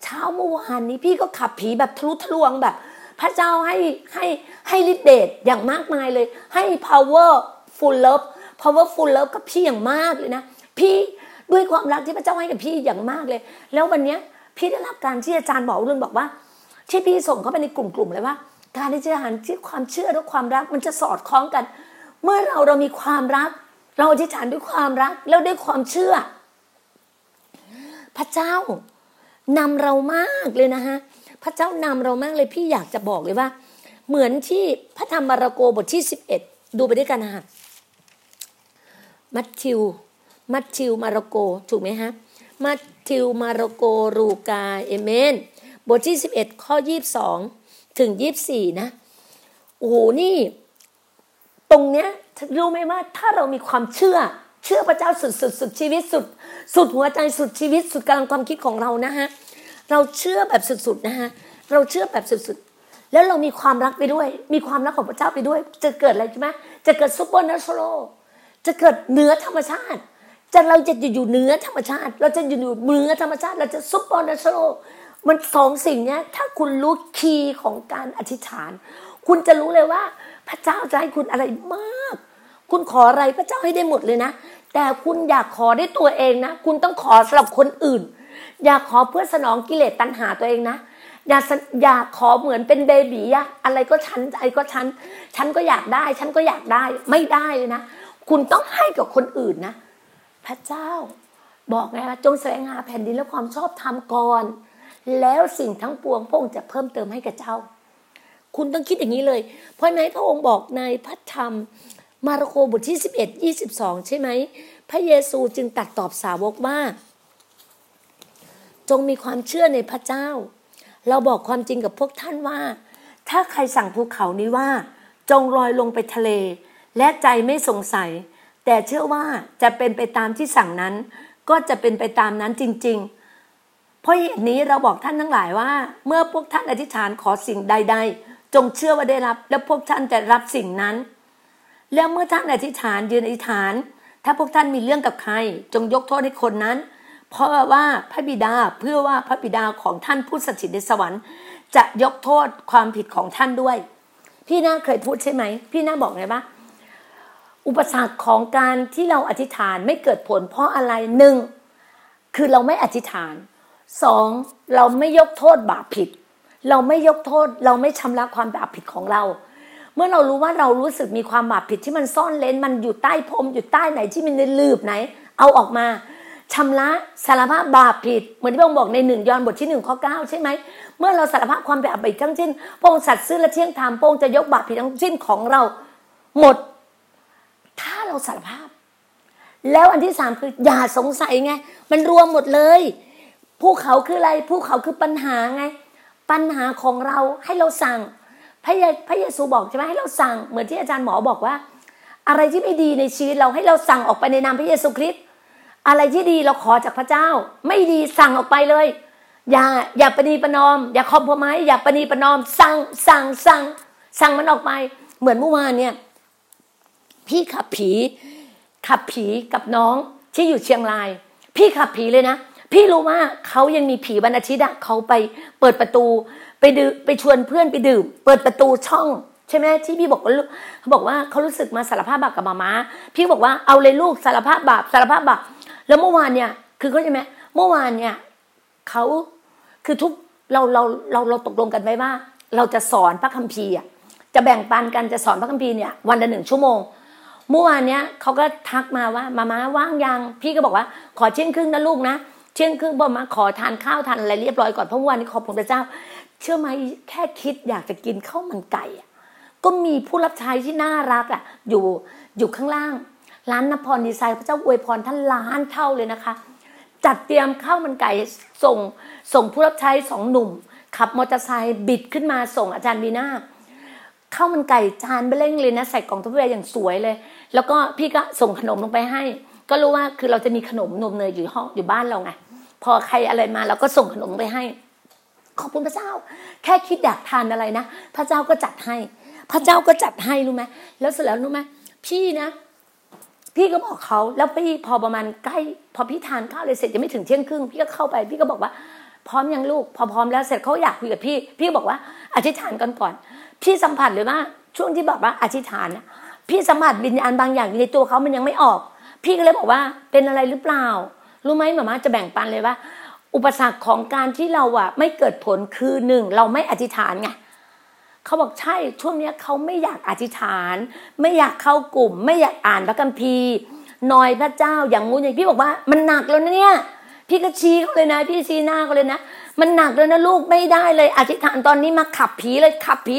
เช้าเมื่อวานนี้พี่ก็ขับผีแบบทะลุทะลวงแบบ พระเจ้าให้ให้ให้ฤทธิเดชอย่างมากมายเลย ให้ power full love power full love กับพี่อย่างมากเลยนะ พี่ด้วยความรักที่พระเจ้าให้กับพี่อย่างมากเลย แล้ววันนี้พี่ได้รับการที่อาจารย์หมอรุ่นบอกว่า ที่พี่ส่งเข้าไปในกลุ่มๆเลยว่า การที่จะหันที่ความเชื่อและความรักมันจะสอดคล้องกัน เมื่อเราเรามีความรัก เราอธิษฐานด้วยความรักแล้วด้วยความเชื่อ พระเจ้านำเรามากเลยนะฮะพระเจ้านำเรามากเลยพี่อยากจะบอกเลยว่า เหมือนที่พระธรรมมาระโกบทที่สิบเอ็ดดูไปด้วยกันนะฮะ มัทธิว มัทธิวมาระโก ถูกไหมฮะ มัทธิวมาระโกรูกาเอเมน บทที่สิบเอ็ดข้อยี่บสองถึงยี่บสี่นะ โอ้โห นี่ ตรงเนี้ยรู้ไหมว่าถ้าเรามีความเชื่อ เชื่อพระเจ้าสุดสุดสุดชีวิตสุด สุดหัวใจสุดชีวิต สุดกำลังความคิดของเรานะฮะ เราเชื่อแบบสุดๆนะฮะ เราเชื่อแบบสุดๆ แล้วเรามีความรักไปด้วย มีความรักของพระเจ้าไปด้วย จะเกิดอะไรใช่ไหมจะเกิด supernatural จะเกิดเหนือธรรมชาติจะเราจะอยู่เหนือธรรมชาติ เราจะอยู่เหนือธรรมชาติ เราจะ supernatural มันสองสิ่งเนี้ยถ้าคุณรู้ key ของการอธิษฐาน คุณจะรู้เลยว่า พระเจ้าจะให้คุณอะไรมาก คุณขออะไรพระเจ้าให้ได้หมดเลยนะ แต่คุณอยากขอได้ตัวเองนะ คุณต้องขอสำหรับคนอื่น อย่าขอเพื่อสนองกิเลสตัณหาตัวเองนะอย่าอย่าขอเหมือนเป็นเบบีอะอะไรก็ฉันใจก็ฉัน ฉันก็อยากได้ ฉันก็อยากได้ไม่ได้เลยนะ คุณต้องให้กับคนอื่นนะ พระเจ้าบอกไงว่าจงแสวงหาแผ่นดินและความชอบธรรมก่อน แล้วสิ่งทั้งปวงพระองค์จะเพิ่มเติมให้กับเจ้า คุณต้องคิดอย่างนี้เลย เพราะในพระองค์บอกในพระธรรมมาระโคบทที่ 11 22 ใช่ไหม พระเยซูจึงตัดตอบสาวกว่า จงมีความเชื่อในพระเจ้า เราบอกความจริงกับพวกท่านว่า ถ้าใครสั่งภูเขานี้ว่า จงลอยลงไปทะเล และใจไม่สงสัย แต่เชื่อว่าจะเป็นไปตามที่สั่งนั้น ก็จะเป็นไปตามนั้นจริง ๆ เพราะเหตุนี้เราบอกท่านทั้งหลายว่า เมื่อพวกท่านอธิษฐานขอสิ่งใด ๆ จงเชื่อว่าได้รับ และพวกท่านจะรับสิ่งนั้น แล้วเมื่อท่านอธิษฐานยืนอธิษฐาน ถ้าพวกท่านมีเรื่องกับใคร จงยกโทษให้คนนั้น เพราะว่าพระบิดาเพื่อว่าพระบิดาของท่านผู้สถิตในสวรรค์ จะยกโทษความผิดของท่านด้วย พี่นาเคยพูดใช่ไหม พี่นาบอกไงบ้า อุปสรรคของการที่เราอธิษฐานไม่เกิดผลเพราะอะไรหนึ่งคือเราไม่อธิษฐานสองเราไม่ยกโทษบาปผิด เราไม่ยกโทษ เราไม่ชำระความบาปผิดของเรา เมื่อเรารู้ว่าเรารู้สึกมีความบาปผิดที่มันซ่อนเลนมันอยู่ใต้พรมอยู่ใต้ไหนที่มันในลืบไหน เอาออกมาชำระสารภาพบาปผิด เหมือนที่พระองค์บอกในหนึ่งยอห์นบทที่หนึ่งข้อเก้าใช่ไหมเมื่อเราสารภาพความบาปผิดทั้งสิ้นพระองค์สัตย์ซื่อและเที่ยงธรรมพระองค์จะยกบาปผิดทั้งสิ้นของเรา หมด เราสารภาพ แล้วอันที่สามคืออย่าสงสัยไง มันรวมหมดเลยภูเขาคืออะไรภูเขาคือปัญหาไง ปัญหาของเราให้เราสั่งพระเยพระเยซูบอกใช่ไหมให้เราสั่ง เหมือนที่อาจารย์หมอบอกว่า อะไรที่ไม่ดีในชีวิตเราให้เราสั่งออกไปในนามพระเยซูคริสต์อะไรที่ดีเราขอจากพระเจ้า ไม่ดีสั่งออกไปเลย อย่าอย่าปณีประนอม อย่าคอมพอไม้อย่าปณีประนอม สั่งสั่งสั่งสั่งมันออกไป เหมือนเมื่อวานเนี่ย พี่ขับผี ขับผีกับน้องที่อยู่เชียงราย พี่ขับผีเลยนะ พี่รู้ว่าเขายังมีผีบรรณชิตอะเขาไปเปิดประตูไปดื่มไปชวนเพื่อนไปดื่ม เปิดประตูช่องใช่ไหมที่พี่บอกว่าเขาบอกว่าเขารู้สึกมาสารภาพบาปกับมามาพี่บอกว่าเอาเลยลูกสารภาพบาปสารภาพบาปแล้วเมื่อวานเนี่ย คือเขาใช่ไหมเมื่อวานเนี่ยเขาคือทุกเราเราเราเราตกลงกันไว้ว่า เราจะสอนพระคัมภีร์จะแบ่งปันกันจะสอนพระคัมภีร์เนี่ยวันละหนึ่งชั่วโมง เมื่อวานเนี้ยเขาก็ทักมาว่ามาม่าว่างยัง พี่ก็บอกว่า ขอเที่ยงครึ่งนะลูกนะเที่ยงครึ่งบอกมาขอทานข้าวทานอะไรเรียบร้อยก่อนเพราะวันนี้ขอบคุณพระเจ้า เชื่อไหมแค่คิดอยากจะกินข้าวมันไก่ก็มีผู้รับใช้ที่น่ารักอะ อยู่อยู่ข้างล่าง ร้านนพรดีไซน์พระเจ้าอวยพรท่านล้านเท่าเลยนะคะ จัดเตรียมข้าวมันไก่ส่งส่งผู้รับใช้สองหนุ่ม ขับมอเตอร์ไซค์บิดขึ้นมาส่งอาจารย์วีนา ข้าวมันไก่จานเบล่งเลยนะใส่กล่องทุกเวอย่างสวยเลย แล้วก็พี่ก็ส่งขนมลงไปให้ ก็รู้ว่าคือเราจะมีขนมนมเนยอยู่ห้องอยู่บ้านเราไงพอใครอะไรมาเราก็ส่งขนมไปให้ ขอบคุณพระเจ้า แค่คิดอยากทานอะไรนะพระเจ้าก็จัดให้ พระเจ้าก็จัดให้รู้ไหมแล้วเสร็จแล้วรู้ไหมพี่นะพี่ก็บอกเขาแล้วพี่พอประมาณใกล้ พอพี่ทานข้าวเลยเสร็จจะไม่ถึงเที่ยงครึ่งพี่ก็เข้าไป พี่ก็บอกว่า พร้อมยังลูก พอพร้อมแล้วเสร็จเขาอยากคุยกับพี่ พี่บอกว่าอธิษฐานกันก่อน พี่สัมผัสเลยว่าช่วงที่บอกว่าอธิษฐานพี่สัมผัสวิญญาณบางอย่างในตัวเขามันยังไม่ออก พี่ก็เลยบอกว่าเป็นอะไรหรือเปล่า รู้ไหมหมามาจะแบ่งปันเลยว่า อุปสรรคของการที่เราอะไม่เกิดผลคือหนึ่งเราไม่อธิษฐานไงเขาบอกใช่ช่วงนี้เขาไม่อยากอธิษฐาน ไม่อยากเข้ากลุ่ม ไม่อยากอ่านพระคัมภีร์นอยพระเจ้าอย่างงูอย่างพี่บอกว่า มันหนักแล้วนะเนี่ย พี่ก็ชี้เขาเลยนะ พี่ชี้หน้าเขาเลยนะ มันหนักเลยนะลูกไม่ได้เลย อธิษฐานตอนนี้มาขับผีเลยขับผี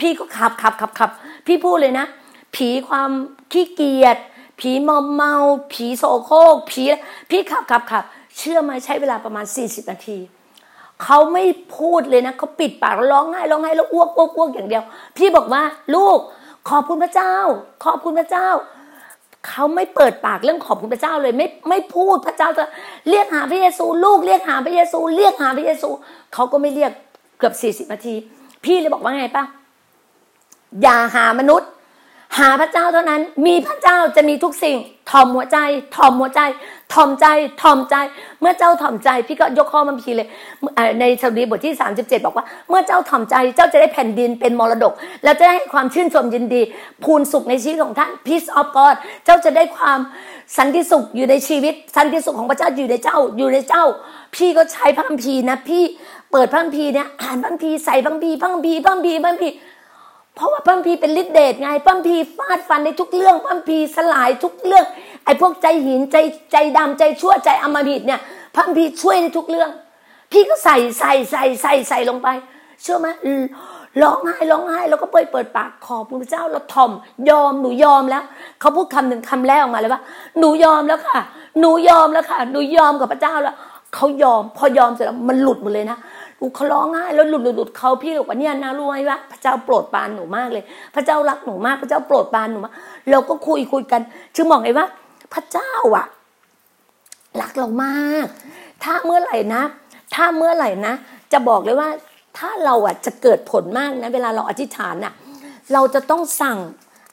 พี่ก็ขับขับขับขับพี่พูดเลยนะ ผีความขี้เกียจผีมอมเมา ผีโสโครกผีพี่ขับขับขับเชื่อไหมใช้เวลาประมาณ 40 นาทีเขาไม่พูดเลยนะเขาปิดปากร้องไห้ร้องไห้แล้วอ้วกอ้วกอ้วกอย่างเดียว พี่บอกว่าลูกขอบคุณพระเจ้า ขอบคุณพระเจ้า เขาไม่เปิดปากเรื่องขอบคุณพระเจ้าเลยไม่ไม่พูดพระเจ้าจะเรียกหาพระเยซู ลูกเรียกหาพระเยซู เรียกหาพระเยซูเขาก็ไม่เรียกเกือบสี่สิบนาที พี่เลยบอกว่าไงปะอย่าหามนุษย์ หาพระเจ้าเท่านั้น มีพระเจ้าจะมีทุกสิ่งทอมหัวใจทอมหัวใจทอมใจทอมใจ เมื่อเจ้าทอมใจ พี่ก็ยกข้อมาพีเลยในสดุดีบทที่ 37 บอกว่า เมื่อเจ้าทอมใจเจ้าจะได้แผ่นดินเป็นมรดก แล้วจะได้ความชื่นชมยินดี พูนสุขในชีวิตของท่าน peace of God เจ้าจะได้ความสันติสุขอยู่ในชีวิต สันติสุขของพระเจ้าอยู่ในเจ้าอยู่ในเจ้า พี่ก็ใช้พระคัมภีร์นะ พี่เปิดพระคัมภีร์เนี่ยอ่านพระคัมภีร์ใส่พระคัมภีร์พระคัมภีร์พระคัมภีร์พระคัมภีร์ เพราะว่าพัมภีเป็นฤทธิเดชไงพัมภีฟาดฟันในทุกเรื่องพัมภีสลายทุกเรื่อง ไอ้พวกใจหินใจใจดำใจชั่วใจอมหิตเนี่ยพัมภีช่วยในทุกเรื่อง พี่ก็ใส่ใส่ใส่ใส่ใส่ลงไป เชื่อไหมร้องไห้ร้องไห้แล้วก็เปิดเปิดปากขอบคุณพระเจ้าเราทอม ยอมหนูยอมแล้วเขาพูดคำหนึ่งคำแรกออกมาเลยว่าหนูยอมแล้วค่ะ หนูยอมแล้วค่ะ หนูยอมกับพระเจ้าแล้วเขายอม พอยอมเสร็จแล้วมันหลุดหมดเลยนะ อูเขาร้องไห้แล้วหลุดหลุดหลุดเขาพี่บอกว่าเนี่ยนะรู้ไหมว่าพระเจ้าโปรดปานหนูมากเลย พระเจ้ารักหนูมาก พระเจ้าโปรดปานหนูมากเราก็คุยคุยกันจึงบอกไงว่า พระเจ้าอะ รักเรามาก ถ้าเมื่อไหร่นะ ถ้าเมื่อไหร่นะ จะบอกเลยว่า ถ้าเราอะจะเกิดผลมากนะ เวลาเราอธิษฐานอะ เราจะต้องสั่ง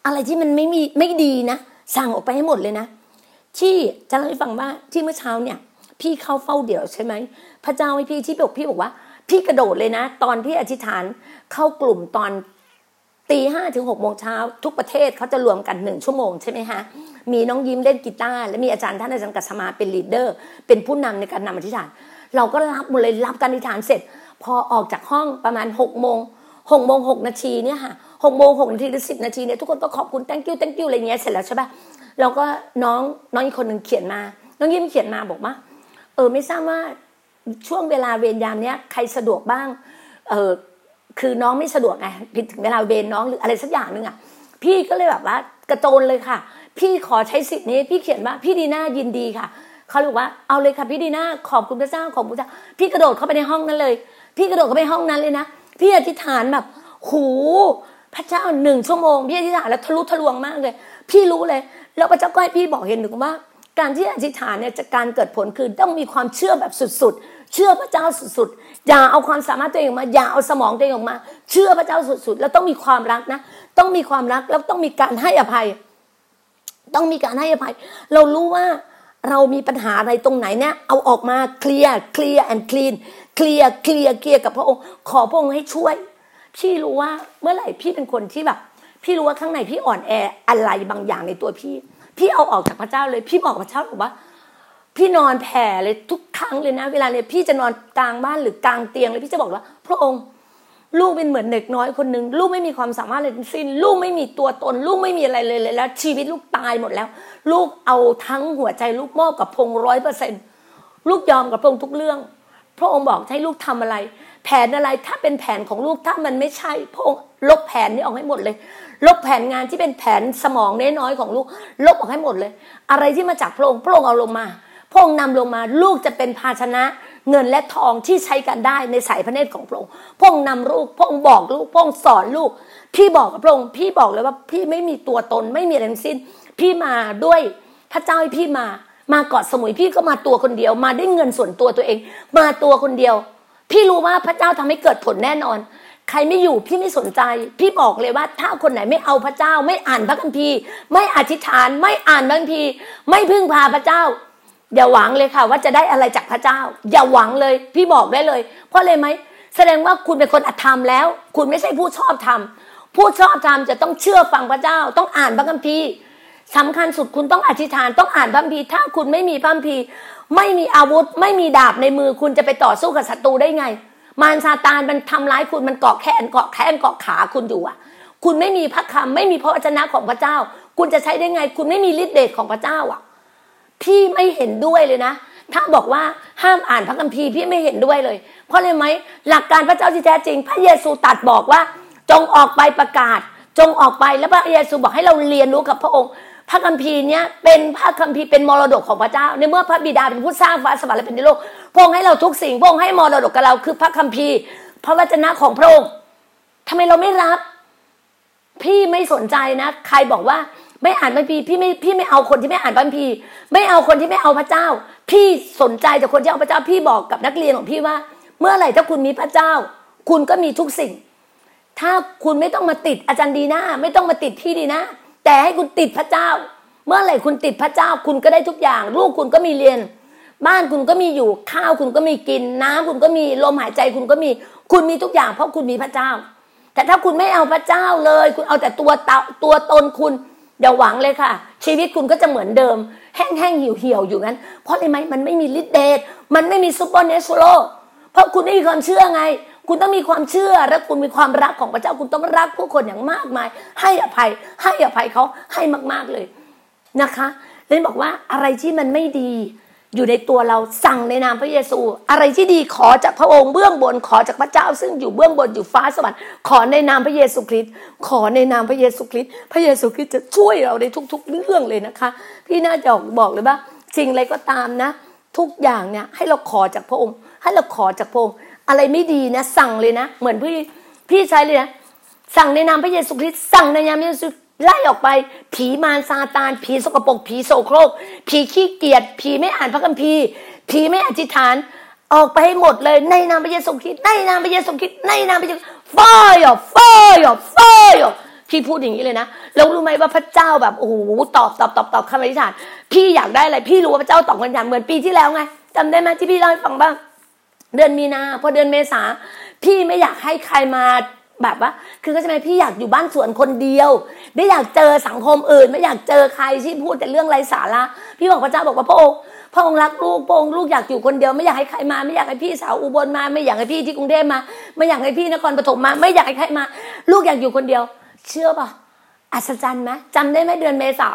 อะไรที่มันไม่มีไม่ดีนะสั่งออกไปให้หมดเลยนะที่จะเล่าให้ฟังว่าที่เมื่อเช้าเนี่ย พี่เข้าเฝ้าเดี่ยวใช่ไหมพระเจ้าให้พี่ที่บอกพี่บอกว่า พี่กระโดดเลยนะ ตอนที่อธิษฐานเข้ากลุ่มตอนตีห้าถึงหกโมงเช้าทุกประเทศเขาจะรวมกันหนึ่งชั่วโมงใช่ไหมฮะมีน้องยิ้มเล่นกีตาร์และมีอาจารย์ท่านอาจารย์กัสมาเป็น leader เป็นผู้นำในการนำอธิษฐาน เราก็รับหมดเลยรับการอธิษฐานเสร็จ พอออกจากห้องประมาณหกโมงหกโมงหกนาทีเนี่ยค่ะหกโมงหกนาทีหรือสิบนาทีเนี่ยทุกคนก็ขอบคุณ thank you thank you อะไรเงี้ยเสร็จแล้วใช่ปะเราก็น้องน้องอีกคนหนึ่งเขียนมา น้องยิ้มเขียนมาบอกว่าเออไม่ทราบว่า ช่วงเวลาเวรยามเนี้ยใครสะดวกบ้างเออคือน้องไม่สะดวกไงผิดถึงเวลาเวรน้องหรืออะไรสักอย่างหนึ่งอะพี่ก็เลยแบบว่ากระโจนเลยค่ะ พี่ขอใช้สิทธิ์นี้ พี่เขียนว่าพี่ดีน่ายินดีค่ะเขาบอกว่าเอาเลยค่ะพี่ดีน่าขอบคุณพระเจ้าขอบคุณพระเจ้าพี่กระโดดเข้าไปในห้องนั้นเลย พี่กระโดดเข้าไปห้องนั้นเลยนะพี่อธิษฐานแบบหูพระเจ้าหนึ่งชั่วโมงพี่อธิษฐานแล้วทะลุทะลวงมากเลย พี่รู้เลย แล้วพระเจ้าก็ให้พี่บอกเห็นถึงว่า การที่อธิษฐานเนี่ยจะการเกิดผลคือต้องมีความเชื่อแบบสุดๆ เชื่อพระเจ้าสุดๆ อย่าเอาความสามารถตัวเองมา อย่าเอาสมองตัวเองออกมา เชื่อพระเจ้าสุดๆ แล้วต้องมีความรักนะ ต้องมีความรักแล้วต้องมีการให้อภัย ต้องมีการให้อภัย เรารู้ว่าเรามีปัญหาอะไรตรงไหนเนี่ย เอาออกมาเคลียร์เคลียร์แอนด์คลีนเคลียร์เคลียร์เคลียร์กับพระองค์ ขอพระองค์ให้ช่วย พี่รู้ว่าเมื่อไหร่พี่เป็นคนที่แบบ พี่รู้ว่าข้างในพี่อ่อนแออะไรบางอย่างในตัวพี่ พี่เอาออกจากพระเจ้าเลย พี่บอกพระเจ้าบอกว่า พี่นอนแผ่เลยทุกครั้งเลยนะ เวลาเนี่ยพี่จะนอนกลางบ้านหรือกลางเตียงเลยพี่จะบอกว่า พระองค์ลูกเป็นเหมือนเด็กน้อยคนหนึ่งลูกไม่มีความสามารถเลยทั้งสิ้น ลูกไม่มีตัวตน ลูกไม่มีอะไรเลยเลยแล้ว ชีวิตลูกตายหมดแล้ว ลูกเอาทั้งหัวใจลูกมอบกับพงร้อยเปอร์เซ็นลูกยอมกับพงทุกเรื่อง พระองค์บอกให้ลูกทำอะไร แผนอะไรถ้าเป็นแผนของลูกถ้ามันไม่ใช่ พระองค์ลบแผนนี้ออกให้หมดเลย ลบแผนงานที่เป็นแผนสมองน้อยๆของลูก ลบออกให้หมดเลย อะไรที่มาจากพระองค์พระองค์เอาลงมา ระองค์นำลงมาลูกจะเป็นภาชนะเงินและทองที่ใช้กันได้ในสายพระเนตรของพระองค์พระองค์นำลูกพระองค์บอกลูกพระองค์สอนลูก พี่บอกกับพระองค์พี่บอกเลยว่าพี่ไม่มีตัวตนไม่มีอะไรทั้งสิ้น พี่มาด้วยพระเจ้าให้พี่มา มาเกาะสมุยพี่ก็มาตัวคนเดียว มาได้เงินส่วนตัวตัวเอง มาตัวคนเดียว พี่รู้ว่าพระเจ้าทำให้เกิดผลแน่นอน ใครไม่อยู่พี่ไม่สนใจ พี่บอกเลยว่าถ้าคนไหนไม่เอาพระเจ้า ไม่อ่านพระคัมภีร์ ไม่อธิษฐาน ไม่อ่านพระคัมภีร์ ไม่พึ่งพาพระเจ้า อย่าหวังเลยค่ะ ว่าจะได้อะไรจากพระเจ้า อย่าหวังเลย พี่บอกได้เลย เพราะอะไรไหมแสดงว่าคุณเป็นคนอธรรมแล้ว คุณไม่ใช่ผู้ชอบธรรมผู้ชอบธรรมจะต้องเชื่อฟังพระเจ้า ต้องอ่านพระคัมภีร์สำคัญสุดคุณต้องอธิษฐานต้องอ่านพระคัมภีร์ถ้าคุณไม่มีพระคัมภีร์ ไม่มีอาวุธ ไม่มีดาบในมือ คุณจะไปต่อสู้กับศัตรูได้ไง มารซาตานมันทำร้ายคุณมันเกาะแขนเกาะแขนเกาะขาคุณอยู่อะ คุณไม่มีพระคำไม่มีพระวจนะของพระเจ้า คุณจะใช้ได้ไง คุณไม่มีฤทธิ์เดชของพระเจ้าอะ พี่ไม่เห็นด้วยเลยนะ ถ้าบอกว่าห้ามอ่านพระคัมภีร์พี่ไม่เห็นด้วยเลย เพราะอะไรไหมหลักการพระเจ้าที่แท้จริง พระเยซูตัดบอกว่า จงออกไปประกาศ จงออกไปแล้วพระเยซูบอกให้เราเรียนรู้กับพระองค์ พระคัมภีร์เนี้ยเป็นพระคัมภีร์เป็นมรดกของพระเจ้า ในเมื่อพระบิดาเป็นผู้สร้างฟ้าสวรรค์และเป็นดินโลกพระองค์ให้เราทุกสิ่งพระองค์ให้มรดกกับเราคือพระคัมภีร์ พระวจนะของพระองค์ทำไมเราไม่รับ พี่ไม่สนใจนะ ใครบอกว่า ไม่อ่านพระคัมภีร์พี่ไม่พี่ไม่เอาคนที่ไม่อ่านพระคัมภีร์ไม่เอาคนที่ไม่เอาพระเจ้า พี่สนใจแต่คนที่เอาพระเจ้าพี่บอกกับนักเรียนของพี่ว่า เมื่อไหร่ถ้าคุณมีพระเจ้า คุณก็มีทุกสิ่ง ถ้าคุณไม่ต้องมาติดอาจารย์ดีนะไม่ต้องมาติดพี่ดีนะแต่ให้คุณติดพระเจ้า เมื่อไหร่คุณติดพระเจ้า คุณก็ได้ทุกอย่าง ลูกคุณก็มีเรียน บ้านคุณก็มีอยู่ข้าวคุณก็มีกิน น้ำคุณก็มีลมหายใจคุณก็มี คุณมีทุกอย่าง เพราะคุณมีพระเจ้า แต่ถ้าคุณไม่เอาพระเจ้าเลย คุณเอาแต่ตัวตัวตนคุณ อย่าหวังเลยค่ะ ชีวิตคุณก็จะเหมือนเดิม แห้งๆเหี่ยวๆอยู่งั้น เพราะอะไรไหมมันไม่มีฤทธิ์เดชมันไม่มี supernatural เพราะคุณไม่มีความเชื่อไง คุณต้องมีความเชื่อและคุณมีความรักของพระเจ้าคุณต้องรักผู้คนอย่างมากมาย ให้อภัย ให้อภัยเขาให้มากๆเลยนะคะเลยบอกว่าอะไรที่มันไม่ดี อยู่ในตัวเราสั่งในนามพระเยซู อะไรที่ดีขอจากพระองค์เบื้องบนขอจากพระเจ้า ซึ่งอยู่เบื้องบนอยู่ฟ้าสวรรค์ขอในนามพระเยซูคริสต์ขอในนามพระเยซูคริสต์พระเยซูคริสต์จะช่วยเราในทุก ๆ เรื่องเลยนะคะ พี่น่าจะบอกเลยว่าสิ่งอะไรก็ตามนะ ทุกอย่างเนี่ยให้เราขอจากพระองค์ ให้เราขอจากพระองค์อะไรไม่ดีนะ สั่งเลยนะ เหมือนพี่พี่ใช้เลยนะสั่งในนามพระเยซูคริสต์สั่งในนามพระเยซู ไล่ออกไป ผีมารซาตาน ผีสกปรกผีโสโครก ผีขี้เกียจผีไม่อ่านพระคัมภีร์ ผีไม่อธิษฐาน ออกไปให้หมดเลยในนามพระเยซูคริสต์ในนามพระเยซูคริสต์ในนามพระเยซูฟอยอฟอยอฟอยอพี่พูดอย่างนี้เลยนะแล้วรู้ไหมว่าพระเจ้าแบบโอ้โหตอบตอบตอบตอบคำอธิษฐาน พี่อยากได้อะไรพี่รู้ว่าพระเจ้าตอบคำอธิษฐานเหมือนปีที่แล้วไงจำได้ไหมที่พี่เล่าให้ฟังบ้างเดือนมีนาพอเดือนเมษาพี่ไม่อยากให้ใครมา แบบว่า คือก็จะไหมพี่อยากอยู่บ้านสวนคนเดียว ไม่อยากเจอสังคมอื่น ไม่อยากเจอใครที่พูดแต่เรื่องไร้สาระพี่บอกพระเจ้าบอกว่าพระองค์พระองค์รักลูกพระองค์ลูกอยากอยู่คนเดียว ไม่อยากให้ใครมา ไม่อยากให้พี่สาวอุบลมา ไม่อยากให้พี่ที่กรุงเทพมา ไม่อยากให้พี่นครปฐมมา ไม่อยากให้ใครมา ลูกอยากอยู่คนเดียว เชื่อป่ะอัศจรรย์ไหมจำได้ไหมเดือนเมษา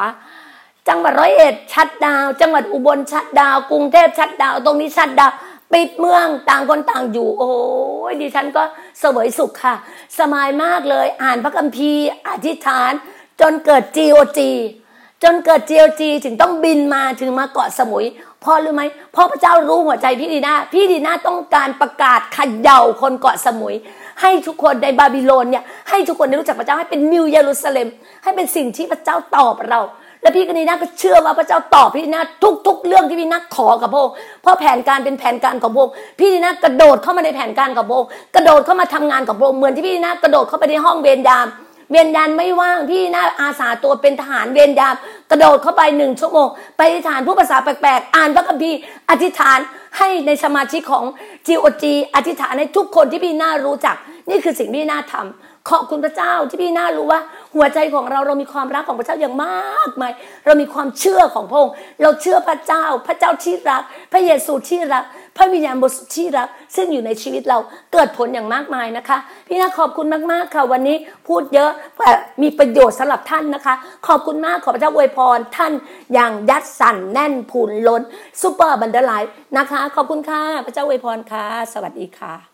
จังหวัดร้อยเอ็ดชัดดาว จังหวัดอุบลชัดดาว กรุงเทพชัดดาว ตรงนี้ชัดดาว ปิดเมืองต่างคนต่างอยู่ โอ้ยดิฉันก็เสวยสุขค่ะ สบายมากเลยอ่านพระคัมภีร์อธิษฐาน จนเกิด GOG จนเกิด GOG ถึงต้องบินมาถึงมาเกาะสมุยพ่อรู้ไหมพ่อพระเจ้ารู้หัวใจพี่ดีนาพี่ดีนาต้องการประกาศขย่าคนเกาะสมุย ให้ทุกคนในบาบิโลนเนี่ยให้ทุกคนได้รู้จักพระเจ้าให้เป็นนิวเยรูซาเล็ม ให้เป็นสิ่งที่พระเจ้าตอบเรา แล้วพี่กนีนาก็เชื่อว่าพระเจ้าตอบพี่นีนาทุก ๆ เรื่องที่พี่นักขอกับพระองค์เพราะแผนการเป็นแผนการของพระองค์พี่นีนากระโดดเข้ามาในแผนการกับพระองค์กระโดดเข้ามาทำงานกับพระองค์เหมือนที่พี่นีนากระโดดเข้าไปในห้องเวรยามเวรยามไม่ว่างพี่นาอาสาตัวเป็นทหารเวรยามกระโดดเข้าไปหนึ่งชั่วโมง ไปอธิษฐานผู้ภาษาแปลกๆ อ่านพระคัมภีร์อธิษฐานให้ในสมาชิกของ GOG อจีอธิษฐานให้ทุกคนที่พี่นารู้จัก นี่คือสิ่งที่นาทำ ขอบคุณพระเจ้าที่พี่น่ารู้ว่า หัวใจของเราเรามีความรักของพระเจ้าอย่างมากมายเรามีความเชื่อของพระองค์เราเชื่อพระเจ้า พระเจ้าที่รัก พระเยซูที่รัก พระวิญญาณบริสุทธิ์ที่รัก ซึ่งอยู่ในชีวิตเราเกิดผลอย่างมากมายนะคะ พี่น่าขอบคุณมากๆค่ะวันนี้พูดเยอะแต่มีประโยชน์สำหรับท่านนะคะ ขอบคุณมากขอพระเจ้าอวยพรท่านอย่างยัดสั่นแน่นพูนล้น super abundantly นะคะ ขอบคุณค่ะพระเจ้าอวยพรค่ะ สวัสดีค่ะ